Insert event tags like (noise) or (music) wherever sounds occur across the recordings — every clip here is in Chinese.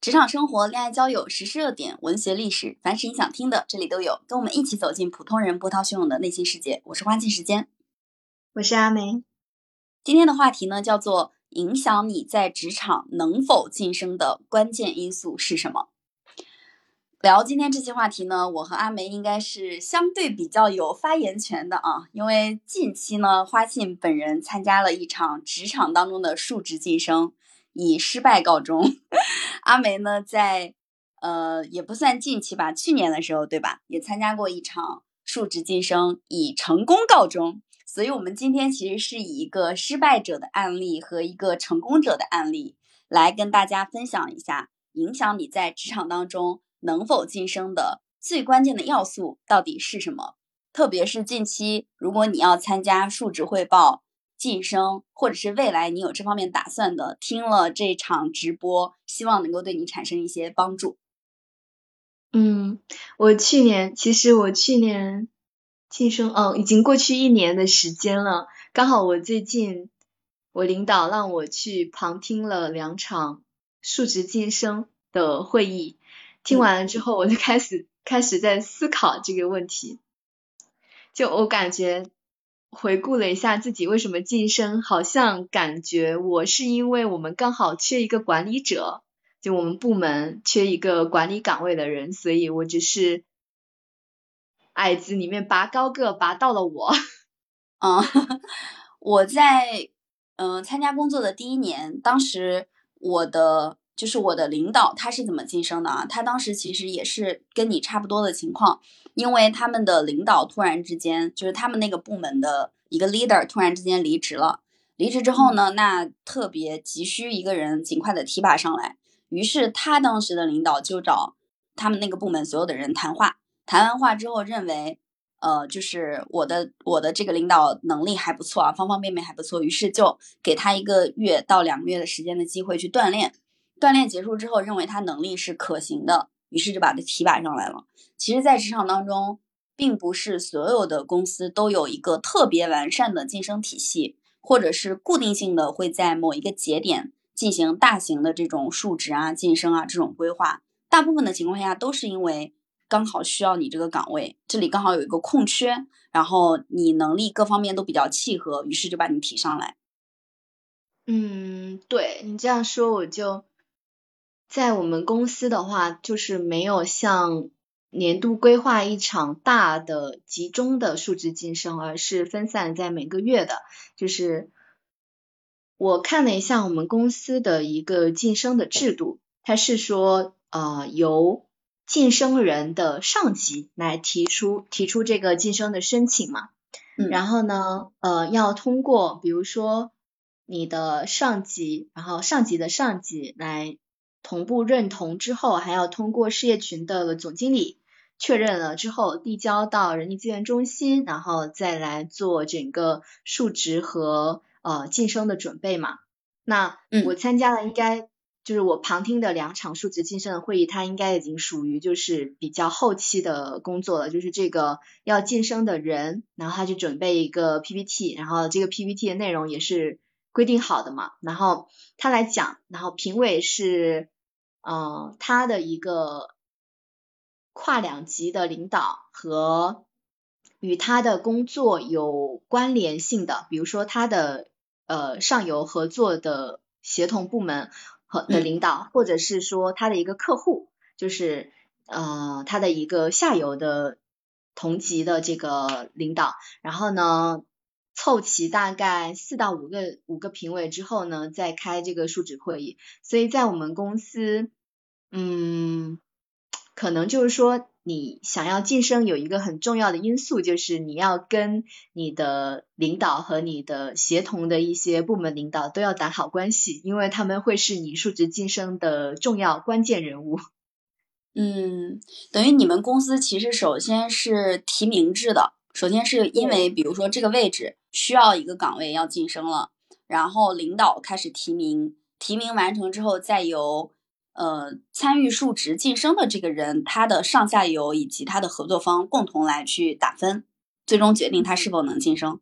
职场生活、恋爱交友、时事热点、文学历史，凡是你想听的，这里都有。跟我们一起走进普通人波涛汹涌的内心世界。我是花季时间，我是阿梅。今天的话题呢，叫做影响你在职场能否晋升的关键因素是什么？聊今天这期话题呢，我和阿梅应该是相对比较有发言权的啊，因为近期呢，花信本人参加了一场职场当中的述职晋升。以失败告终。(laughs) 阿梅呢，在呃也不算近期吧，去年的时候对吧，也参加过一场述职晋升，以成功告终。所以，我们今天其实是以一个失败者的案例和一个成功者的案例来跟大家分享一下，影响你在职场当中能否晋升的最关键的要素到底是什么。特别是近期，如果你要参加述职汇报。晋升，或者是未来你有这方面打算的，听了这场直播，希望能够对你产生一些帮助。嗯，我去年其实我去年晋升，哦，已经过去一年的时间了。刚好我最近我领导让我去旁听了两场述职晋升的会议，听完了之后，我就开始开始在思考这个问题。就我感觉。回顾了一下自己为什么晋升，好像感觉我是因为我们刚好缺一个管理者，就我们部门缺一个管理岗位的人，所以我只是矮子里面拔高个，拔到了我。(laughs) 嗯，(laughs) 我在嗯参加工作的第一年，当时我的就是我的领导他是怎么晋升的啊？他当时其实也是跟你差不多的情况。因为他们的领导突然之间，就是他们那个部门的一个 leader 突然之间离职了。离职之后呢，那特别急需一个人尽快的提拔上来。于是他当时的领导就找他们那个部门所有的人谈话。谈完话之后，认为呃，就是我的我的这个领导能力还不错啊，方方面面还不错。于是就给他一个月到两个月的时间的机会去锻炼。锻炼结束之后，认为他能力是可行的。于是就把他提拔上来了。其实，在职场当中，并不是所有的公司都有一个特别完善的晋升体系，或者是固定性的会在某一个节点进行大型的这种述职啊、晋升啊这种规划。大部分的情况下，都是因为刚好需要你这个岗位，这里刚好有一个空缺，然后你能力各方面都比较契合，于是就把你提上来。嗯，对你这样说，我就。在我们公司的话，就是没有像年度规划一场大的集中的数值晋升，而是分散在每个月的。就是我看了一下我们公司的一个晋升的制度，它是说呃由晋升人的上级来提出提出这个晋升的申请嘛，然后呢呃要通过比如说你的上级，然后上级的上级来。同步认同之后，还要通过事业群的总经理确认了之后，递交到人力资源中心，然后再来做整个述职和呃晋升的准备嘛。那我参加了，应该就是我旁听的两场述职晋升的会议，它应该已经属于就是比较后期的工作了。就是这个要晋升的人，然后他去准备一个 PPT，然后这个 PPT 的内容也是。规定好的嘛，然后他来讲，然后评委是，呃，他的一个跨两级的领导和与他的工作有关联性的，比如说他的呃上游合作的协同部门和的领导，或者是说他的一个客户，就是呃他的一个下游的同级的这个领导，然后呢。凑齐大概四到五个五个评委之后呢，再开这个述职会议。所以在我们公司，嗯，可能就是说，你想要晋升，有一个很重要的因素，就是你要跟你的领导和你的协同的一些部门领导都要打好关系，因为他们会是你述职晋升的重要关键人物。嗯，等于你们公司其实首先是提名制的。首先是因为，比如说这个位置需要一个岗位要晋升了，然后领导开始提名，提名完成之后，再由呃参与述职晋升的这个人，他的上下游以及他的合作方共同来去打分，最终决定他是否能晋升。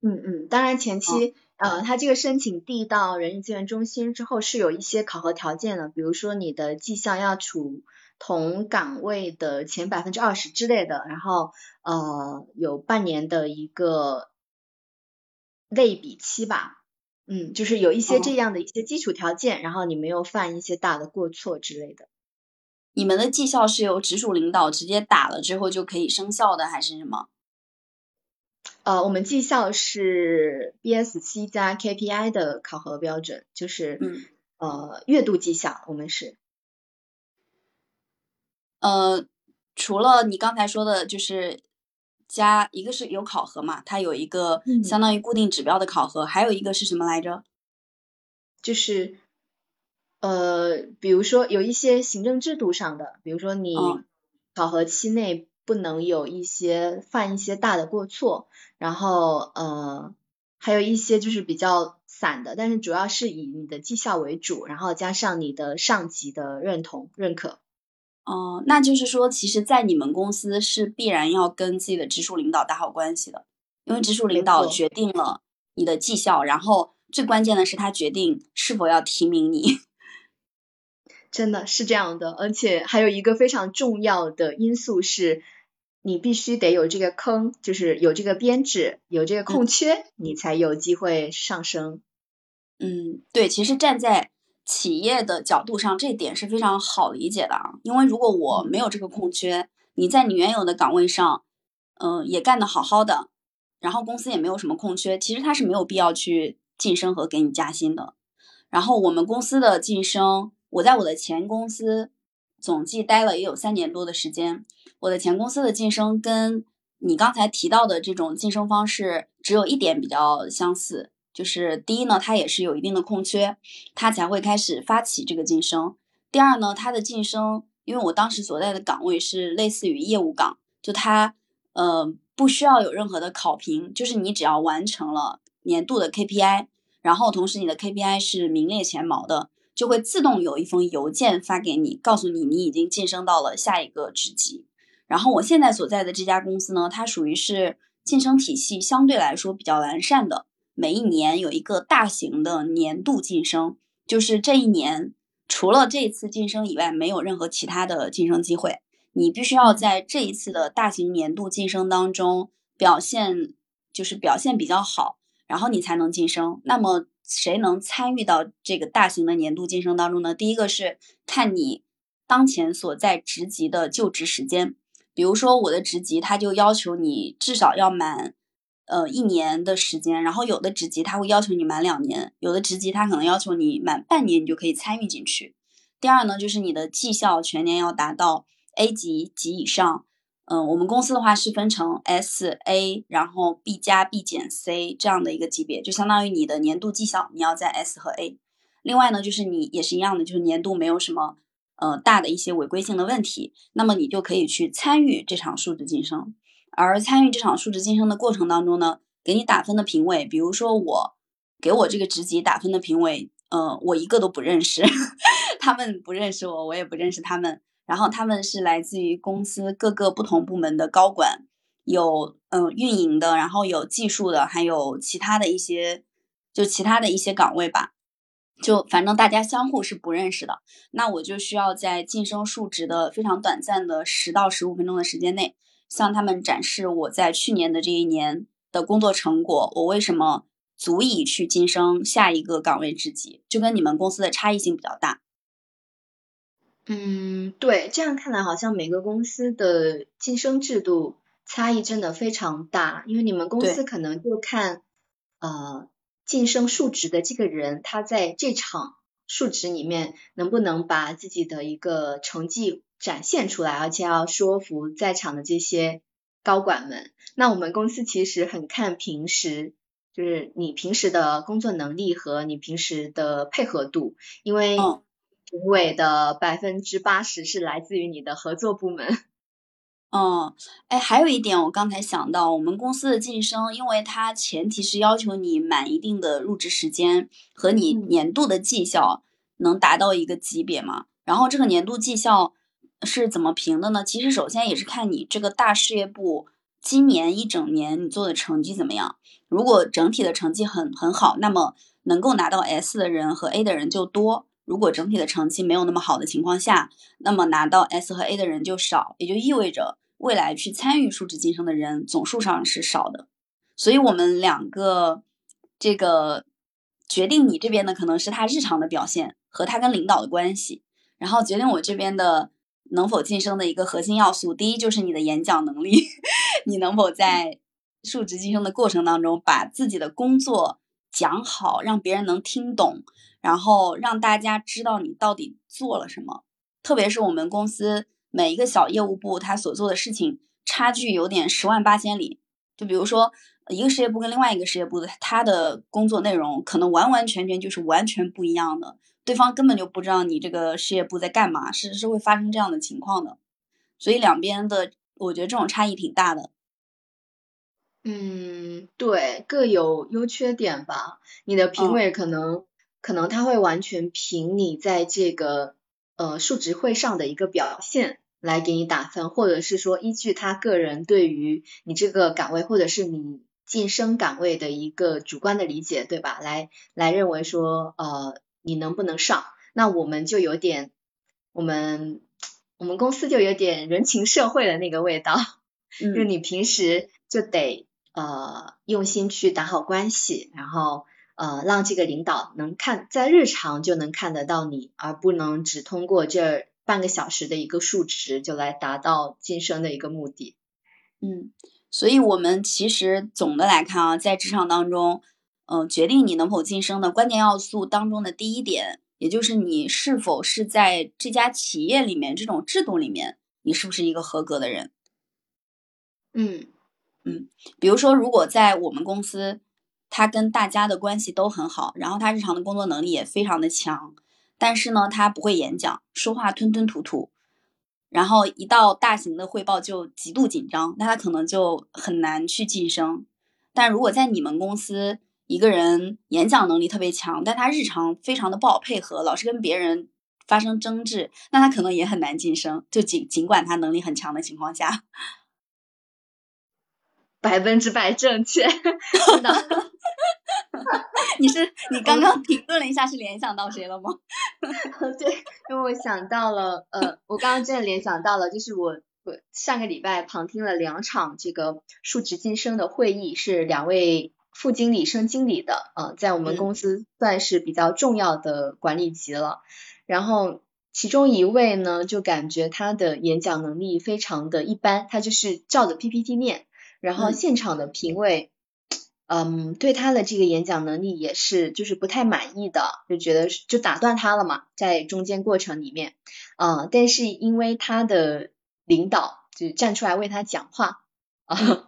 嗯嗯，当然前期呃，他这个申请递到人力资源中心之后是有一些考核条件的，比如说你的绩效要处同岗位的前百分之二十之类的，然后呃有半年的一个类比期吧，嗯，就是有一些这样的一些基础条件，然后你没有犯一些大的过错之类的。你们的绩效是由直属领导直接打了之后就可以生效的，还是什么？呃，我们绩效是 BSC 加 KPI 的考核标准，就是嗯呃月度绩效，我们是呃，除了你刚才说的，就是加一个是有考核嘛，它有一个相当于固定指标的考核，还有一个是什么来着？就是呃，比如说有一些行政制度上的，比如说你考核期内。不能有一些犯一些大的过错，然后呃还有一些就是比较散的，但是主要是以你的绩效为主，然后加上你的上级的认同认可。哦，那就是说，其实，在你们公司是必然要跟自己的直属领导打好关系的，因为直属领导决定了你的绩效，然后最关键的是他决定是否要提名你。(laughs) 真的是这样的，而且还有一个非常重要的因素是。你必须得有这个坑，就是有这个编制，有这个空缺，你才有机会上升。嗯，对，其实站在企业的角度上，这点是非常好理解的啊。因为如果我没有这个空缺，你在你原有的岗位上，嗯，也干得好好的，然后公司也没有什么空缺，其实他是没有必要去晋升和给你加薪的。然后我们公司的晋升，我在我的前公司总计待了也有三年多的时间。我的前公司的晋升跟你刚才提到的这种晋升方式只有一点比较相似，就是第一呢，它也是有一定的空缺，它才会开始发起这个晋升。第二呢，它的晋升，因为我当时所在的岗位是类似于业务岗，就它呃不需要有任何的考评，就是你只要完成了年度的 KPI，然后同时你的 KPI 是名列前茅的，就会自动有一封邮件发给你，告诉你你已经晋升到了下一个职级。然后我现在所在的这家公司呢，它属于是晋升体系相对来说比较完善的，每一年有一个大型的年度晋升，就是这一年除了这一次晋升以外，没有任何其他的晋升机会，你必须要在这一次的大型年度晋升当中表现，就是表现比较好，然后你才能晋升。那么谁能参与到这个大型的年度晋升当中呢？第一个是看你当前所在职级的就职时间。比如说我的职级，他就要求你至少要满，呃一年的时间，然后有的职级他会要求你满两年，有的职级他可能要求你满半年，你就可以参与进去。第二呢，就是你的绩效全年要达到 A 级及以上，嗯，我们公司的话是分成 S、A，然后 B 加、B 减、C 这样的一个级别，就相当于你的年度绩效你要在 S 和 A。另外呢，就是你也是一样的，就是年度没有什么。呃，大的一些违规性的问题，那么你就可以去参与这场数值晋升。而参与这场数值晋升的过程当中呢，给你打分的评委，比如说我给我这个职级打分的评委，呃，我一个都不认识，(laughs) 他们不认识我，我也不认识他们。然后他们是来自于公司各个不同部门的高管，有嗯运营的，然后有技术的，还有其他的一些，就其他的一些岗位吧。就反正大家相互是不认识的，那我就需要在晋升数值的非常短暂的十到十五分钟的时间内，向他们展示我在去年的这一年的工作成果，我为什么足以去晋升下一个岗位职级，就跟你们公司的差异性比较大。嗯，对，这样看来好像每个公司的晋升制度差异真的非常大，因为你们公司可能就看呃。晋升数值的这个人，他在这场数值里面能不能把自己的一个成绩展现出来，而且要说服在场的这些高管们。那我们公司其实很看平时，就是你平时的工作能力和你平时的配合度，因为评委的百分之八十是来自于你的合作部门。(laughs) 嗯，哎，还有一点，我刚才想到，我们公司的晋升，因为它前提是要求你满一定的入职时间和你年度的绩效能达到一个级别嘛。然后这个年度绩效是怎么评的呢？其实首先也是看你这个大事业部今年一整年你做的成绩怎么样？如果整体的成绩很很好，那么能够拿到 S 的人和 A 的人就多；如果整体的成绩没有那么好的情况下，那么拿到 S 和 A 的人就少，也就意味着未来去参与数值晋升的人总数上是少的。所以，我们两个这个决定你这边的可能是他日常的表现和他跟领导的关系，然后决定我这边的。能否晋升的一个核心要素，第一就是你的演讲能力，(laughs) 你能否在述职晋升的过程当中把自己的工作讲好，让别人能听懂，然后让大家知道你到底做了什么。特别是我们公司每一个小业务部，他所做的事情差距有点十万八千里。就比如说一个事业部跟另外一个事业部的，他的工作内容可能完完全全就是完全不一样的。对方根本就不知道你这个事业部在干嘛，是是会发生这样的情况的，所以两边的我觉得这种差异挺大的。嗯，对，各有优缺点吧。你的评委可能可能他会完全凭你在这个呃数值会上的一个表现来给你打分，或者是说依据他个人对于你这个岗位或者是你晋升岗位的一个主观的理解，对吧？来来认为说呃。你能不能上？那我们就有点，我们我们公司就有点人情社会的那个味道，就你平时就得呃用心去打好关系，然后呃让这个领导能看在日常就能看得到你，而不能只通过这半个小时的一个数值就来达到晋升的一个目的。嗯，所以我们其实总的来看啊，在职场当中。嗯，决定你能否晋升的关键要素当中的第一点，也就是你是否是在这家企业里面这种制度里面，你是不是一个合格的人？嗯嗯，比如说，如果在我们公司，他跟大家的关系都很好，然后他日常的工作能力也非常的强，但是呢，他不会演讲，说话吞吞吐吐，然后一到大型的汇报就极度紧张，那他可能就很难去晋升。但如果在你们公司，一个人演讲能力特别强，但他日常非常的不好配合，老是跟别人发生争执，那他可能也很难晋升。就尽尽管他能力很强的情况下，(laughs) 百分之百正确，(laughs) 是的。你是你刚刚停顿了一下，是联想到谁了吗？(laughs) 对，因为我想到了，呃，我刚刚真的联想到了，就是我我上个礼拜旁听了两场这个数值晋升的会议，是两位。副经理升经理的，呃，在我们公司算是比较重要的管理级了。然后其中一位呢，就感觉他的演讲能力非常的一般，他就是照着 PPT 念。然后现场的评委，嗯，对他的这个演讲能力也是就是不太满意的，就觉得就打断他了嘛，在中间过程里面，啊，但是因为他的领导就站出来为他讲话，啊。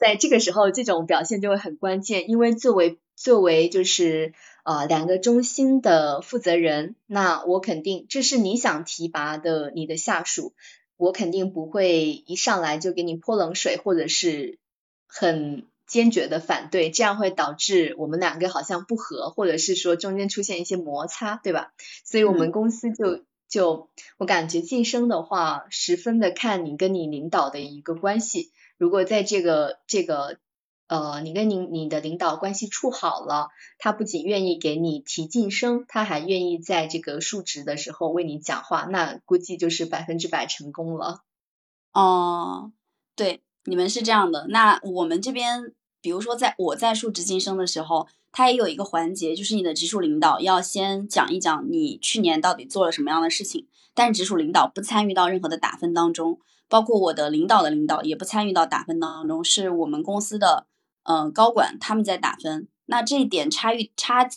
在这个时候，这种表现就会很关键，因为作为作为就是呃两个中心的负责人，那我肯定这是你想提拔的你的下属，我肯定不会一上来就给你泼冷水，或者是很坚决的反对，这样会导致我们两个好像不和，或者是说中间出现一些摩擦，对吧？所以我们公司就就我感觉晋升的话，十分的看你跟你领导的一个关系。如果在这个这个呃，你跟你你的领导关系处好了，他不仅愿意给你提晋升，他还愿意在这个述职的时候为你讲话，那估计就是百分之百成功了。哦，对，你们是这样的。那我们这边，比如说在我在述职晋升的时候，他也有一个环节，就是你的直属领导要先讲一讲你去年到底做了什么样的事情，但是直属领导不参与到任何的打分当中。包括我的领导的领导也不参与到打分当中，是我们公司的呃高管他们在打分。那这一点差异差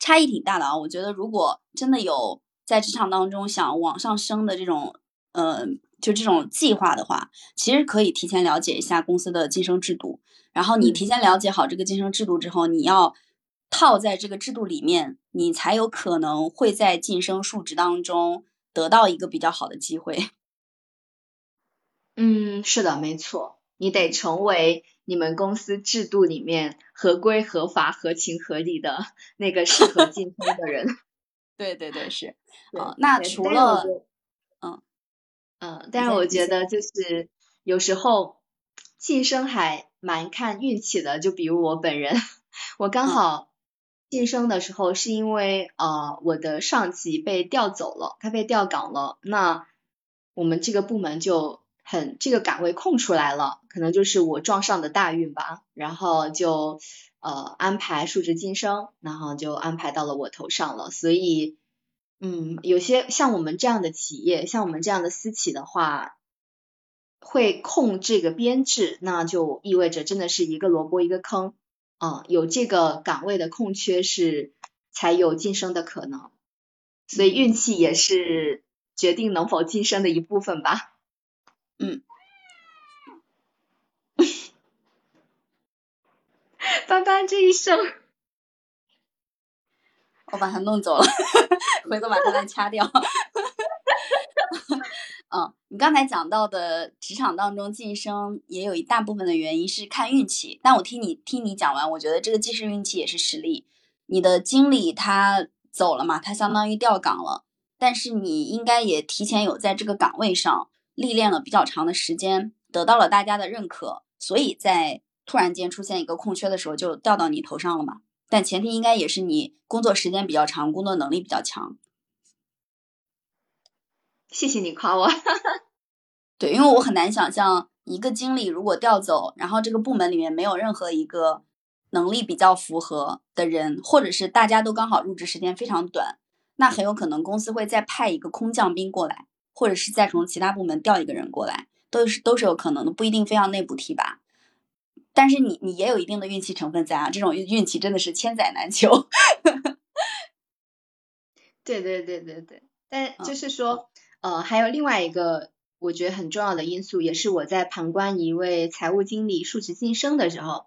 差异挺大的啊！我觉得如果真的有在职场当中想往上升的这种嗯就这种计划的话，其实可以提前了解一下公司的晋升制度。然后你提前了解好这个晋升制度之后，你要套在这个制度里面，你才有可能会在晋升数值当中得到一个比较好的机会。(laughs) 嗯，是的，没错，你得成为你们公司制度里面合规、合法、合情、合理的 (laughs) 那个适合晋升的人。(laughs) 对对对，是。啊，那除了，嗯嗯，但是我觉得就是有时候晋升还蛮看运气的，就比如我本人，我刚好晋升的时候是因为呃我的上级被调走了，他被调岗了，那我们这个部门就很这个岗位空出来了，可能就是我撞上的大运吧，然后就呃安排述职晋升，然后就安排到了我头上了，所以。嗯，有些像我们这样的企业，像我们这样的私企的话，会控这个编制，那就意味着真的是一个萝卜一个坑啊，有这个岗位的空缺是才有晋升的可能，所以运气也是决定能否晋升的一部分吧。嗯，(laughs) 斑斑这一声。我把它弄走了，(laughs) 回头把它再掐掉。嗯，你刚才讲到的职场当中晋升，也有一大部分的原因是看运气。但我听你听你讲完，我觉得这个既是运气也是实力。你的经理他走了嘛，他相当于调岗了，但是你应该也提前有在这个岗位上历练了比较长的时间，得到了大家的认可，所以在突然间出现一个空缺的时候，就调到你头上了嘛。但前提应该也是你工作时间比较长，工作能力比较强。谢谢你夸我。(laughs) 对，因为我很难想象一个经理如果调走，然后这个部门里面没有任何一个能力比较符合的人，或者是大家都刚好入职时间非常短，那很有可能公司会再派一个空降兵过来，或者是再从其他部门调一个人过来，都是都是有可能的，不一定非要内部提拔。但是你你也有一定的运气成分在啊，这种运运气真的是千载难求。(laughs) 对对对对对，但就是说，呃，还有另外一个我觉得很重要的因素，也是我在旁观一位财务经理述职晋升的时候，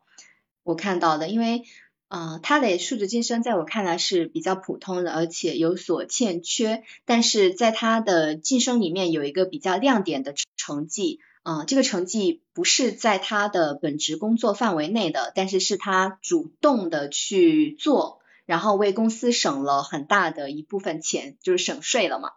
我看到的，因为，呃，他的述职晋升在我看来是比较普通的，而且有所欠缺，但是在他的晋升里面有一个比较亮点的成绩。啊，这个成绩不是在他的本职工作范围内的，但是是他主动的去做，然后为公司省了很大的一部分钱，就是省税了嘛。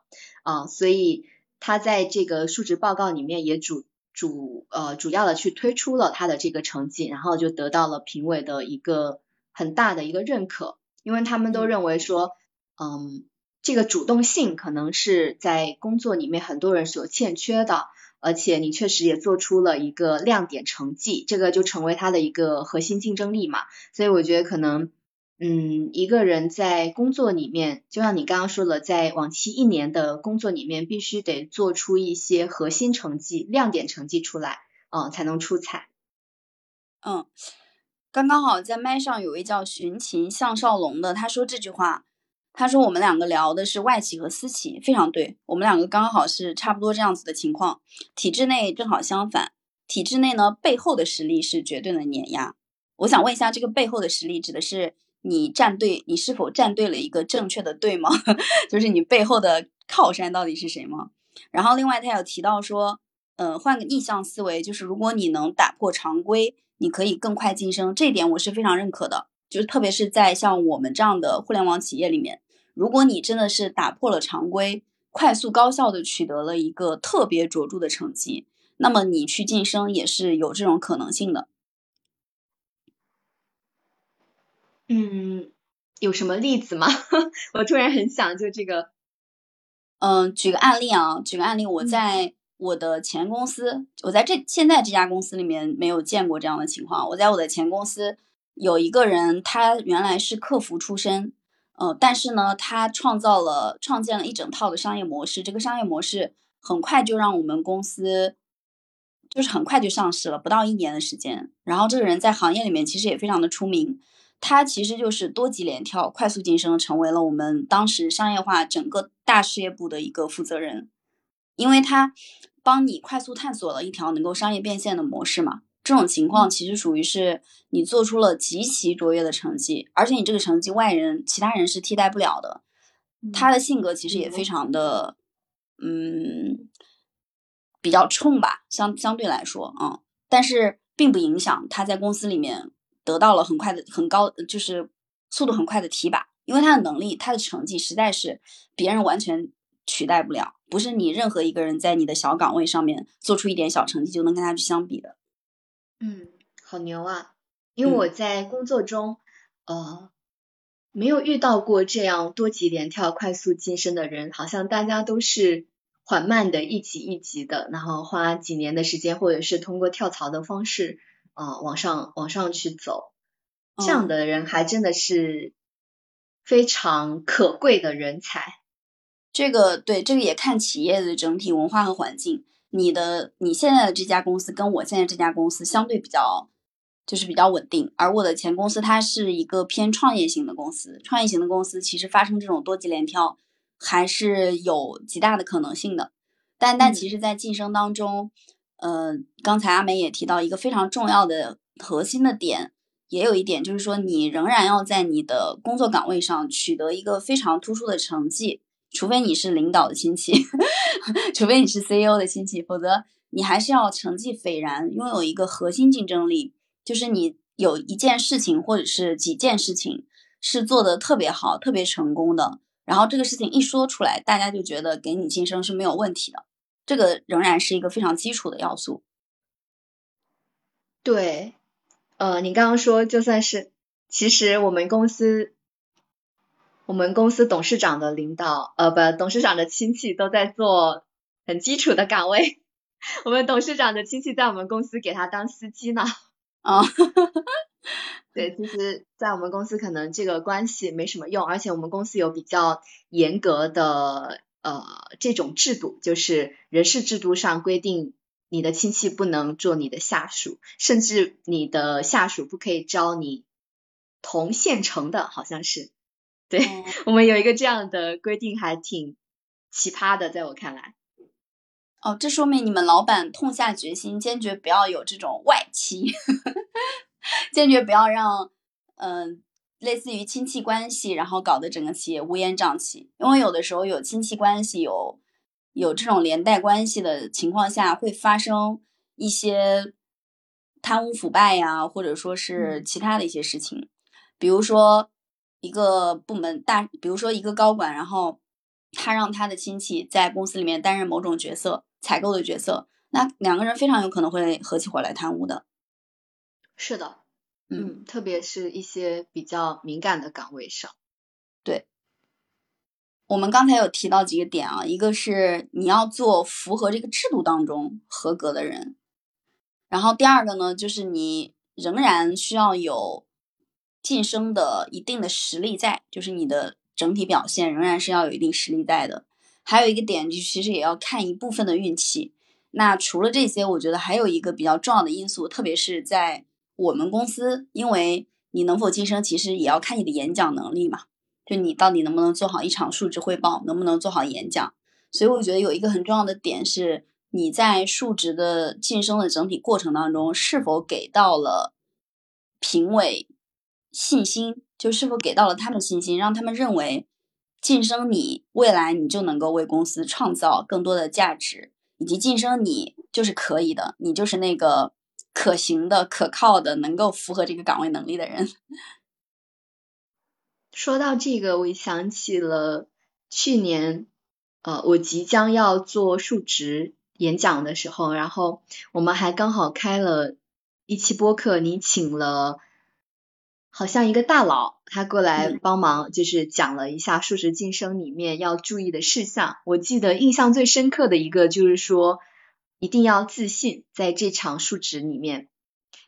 啊，所以他在这个述职报告里面也主主呃主要的去推出了他的这个成绩，然后就得到了评委的一个很大的一个认可，因为他们都认为说，嗯，这个主动性可能是在工作里面很多人所欠缺的。而且你确实也做出了一个亮点成绩，这个就成为他的一个核心竞争力嘛。所以我觉得可能，嗯，一个人在工作里面，就像你刚刚说的，在往期一年的工作里面，必须得做出一些核心成绩、亮点成绩出来，嗯，才能出彩。嗯，刚刚好在麦上有位叫寻秦向少龙的，他说这句话。他说：“我们两个聊的是外企和私企，非常对。我们两个刚好是差不多这样子的情况。体制内正好相反，体制内呢背后的实力是绝对的碾压。我想问一下，这个背后的实力指的是你站队，你是否站对了一个正确的队吗？(laughs) 就是你背后的靠山到底是谁吗？然后另外他有提到说，嗯，换个逆向思维，就是如果你能打破常规，你可以更快晋升，这一点我是非常认可的。就是特别是在像我们这样的互联网企业里面。”如果你真的是打破了常规，快速高效的取得了一个特别卓著的成绩，那么你去晋升也是有这种可能性的。嗯，有什么例子吗？(laughs) 我突然很想就这个，嗯，举个案例啊，举个案例，我在我的前公司，我在这现在这家公司里面没有见过这样的情况。我在我的前公司有一个人，他原来是客服出身。呃，但是呢，他创造了、创建了一整套的商业模式，这个商业模式很快就让我们公司，就是很快就上市了，不到一年的时间。然后这个人在行业里面其实也非常的出名，他其实就是多级连跳、快速晋升，成为了我们当时商业化整个大事业部的一个负责人，因为他帮你快速探索了一条能够商业变现的模式嘛。这种情况其实属于是你做出了极其卓越的成绩，而且你这个成绩外人其他人是替代不了的。他的性格其实也非常的，嗯，比较冲吧，相相对来说嗯，但是并不影响他在公司里面得到了很快的、很高，就是速度很快的提拔，因为他的能力、他的成绩实在是别人完全取代不了，不是你任何一个人在你的小岗位上面做出一点小成绩就能跟他去相比的。嗯，好牛啊！因为我在工作中，呃，没有遇到过这样多级连跳、快速晋升的人，好像大家都是缓慢的一级一级的，然后花几年的时间，或者是通过跳槽的方式，呃，往上往上去走。这样的人还真的是非常可贵的人才。这个对，这个也看企业的整体文化和环境。你的你现在的这家公司跟我现在这家公司相对比较。就是比较稳定，而我的前公司它是一个偏创业型的公司，创业型的公司其实发生这种多级连跳还是有极大的可能性的。但但其实，在晋升当中，呃，刚才阿梅也提到一个非常重要的核心的点，也有一点就是说，你仍然要在你的工作岗位上取得一个非常突出的成绩，除非你是领导的亲戚，(laughs) 除非你是 CEO 的亲戚，否则你还是要成绩斐然，拥有一个核心竞争力。就是你有一件事情或者是几件事情是做的特别好、特别成功的，然后这个事情一说出来，大家就觉得给你晋升是没有问题的。这个仍然是一个非常基础的要素。对，呃，你刚刚说就算是，其实我们公司，我们公司董事长的领导，呃，不，董事长的亲戚都在做很基础的岗位。(laughs) 我们董事长的亲戚在我们公司给他当司机呢。(laughs) 啊，对，其实，在我们公司可能这个关系没什么用，而且我们公司有比较严格的呃这种制度，就是人事制度上规定，你的亲戚不能做你的下属，甚至你的下属不可以招你同县城的，好像是，对我们有一个这样的规定，还挺奇葩的，在我看来。哦，这说明你们老板痛下决心，坚决不要有这种外戚，(laughs) 坚决不要让嗯类似于亲戚关系，然后搞得整个企业乌烟瘴气。因为有的时候有亲戚关系，有有这种连带关系的情况下，会发生一些贪污腐败呀，或者说是其他的一些事情。比如说一个部门大，比如说一个高管，然后他让他的亲戚在公司里面担任某种角色。采购的角色，那两个人非常有可能会合起伙来贪污的。是的，嗯，特别是一些比较敏感的岗位上。对，我们刚才有提到几个点啊，一个是你要做符合这个制度当中合格的人，然后第二个呢，就是你仍然需要有晋升的一定的实力在，就是你的整体表现仍然是要有一定实力在的。还有一个点，就其实也要看一部分的运气。那除了这些，我觉得还有一个比较重要的因素，特别是在我们公司，因为你能否晋升，其实也要看你的演讲能力嘛。就你到底能不能做好一场述职汇报，能不能做好演讲。所以我觉得有一个很重要的点是，你在述职的晋升的整体过程当中，是否给到了评委信心，就是否给到了他们信心，让他们认为。晋升你，未来你就能够为公司创造更多的价值，以及晋升你就是可以的，你就是那个可行的、可靠的、能够符合这个岗位能力的人。(laughs) 说到这个，我想起了去年，呃，我即将要做述职演讲的时候，然后我们还刚好开了一期播客，你请了。好像一个大佬，他过来帮忙，就是讲了一下数值晋升里面要注意的事项。我记得印象最深刻的一个就是说，一定要自信，在这场述职里面，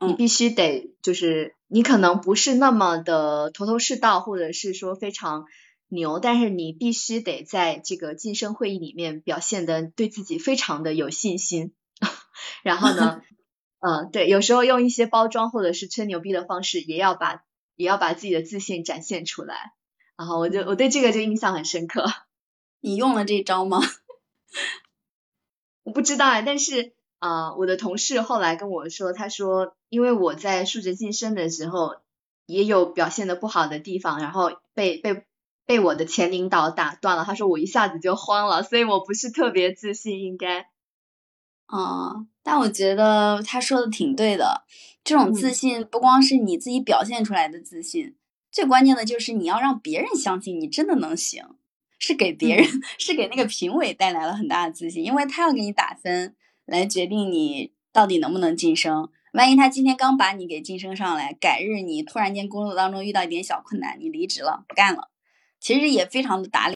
你必须得就是你可能不是那么的头头是道，或者是说非常牛，但是你必须得在这个晋升会议里面表现的对自己非常的有信心。(laughs) 然后呢，(laughs) 嗯，对，有时候用一些包装或者是吹牛逼的方式，也要把。也要把自己的自信展现出来，然后我就我对这个就印象很深刻。你用了这招吗？我不知道哎，但是啊，我的同事后来跟我说，他说因为我在数值晋升的时候也有表现的不好的地方，然后被被被我的前领导打断了，他说我一下子就慌了，所以我不是特别自信，应该。啊，但我觉得他说的挺对的。这种自信不光是你自己表现出来的自信，最关键的就是你要让别人相信你真的能行，是给别人，是给那个评委带来了很大的自信，因为他要给你打分，来决定你到底能不能晋升。万一他今天刚把你给晋升上来，改日你突然间工作当中遇到一点小困难，你离职了不干了，其实也非常的打脸。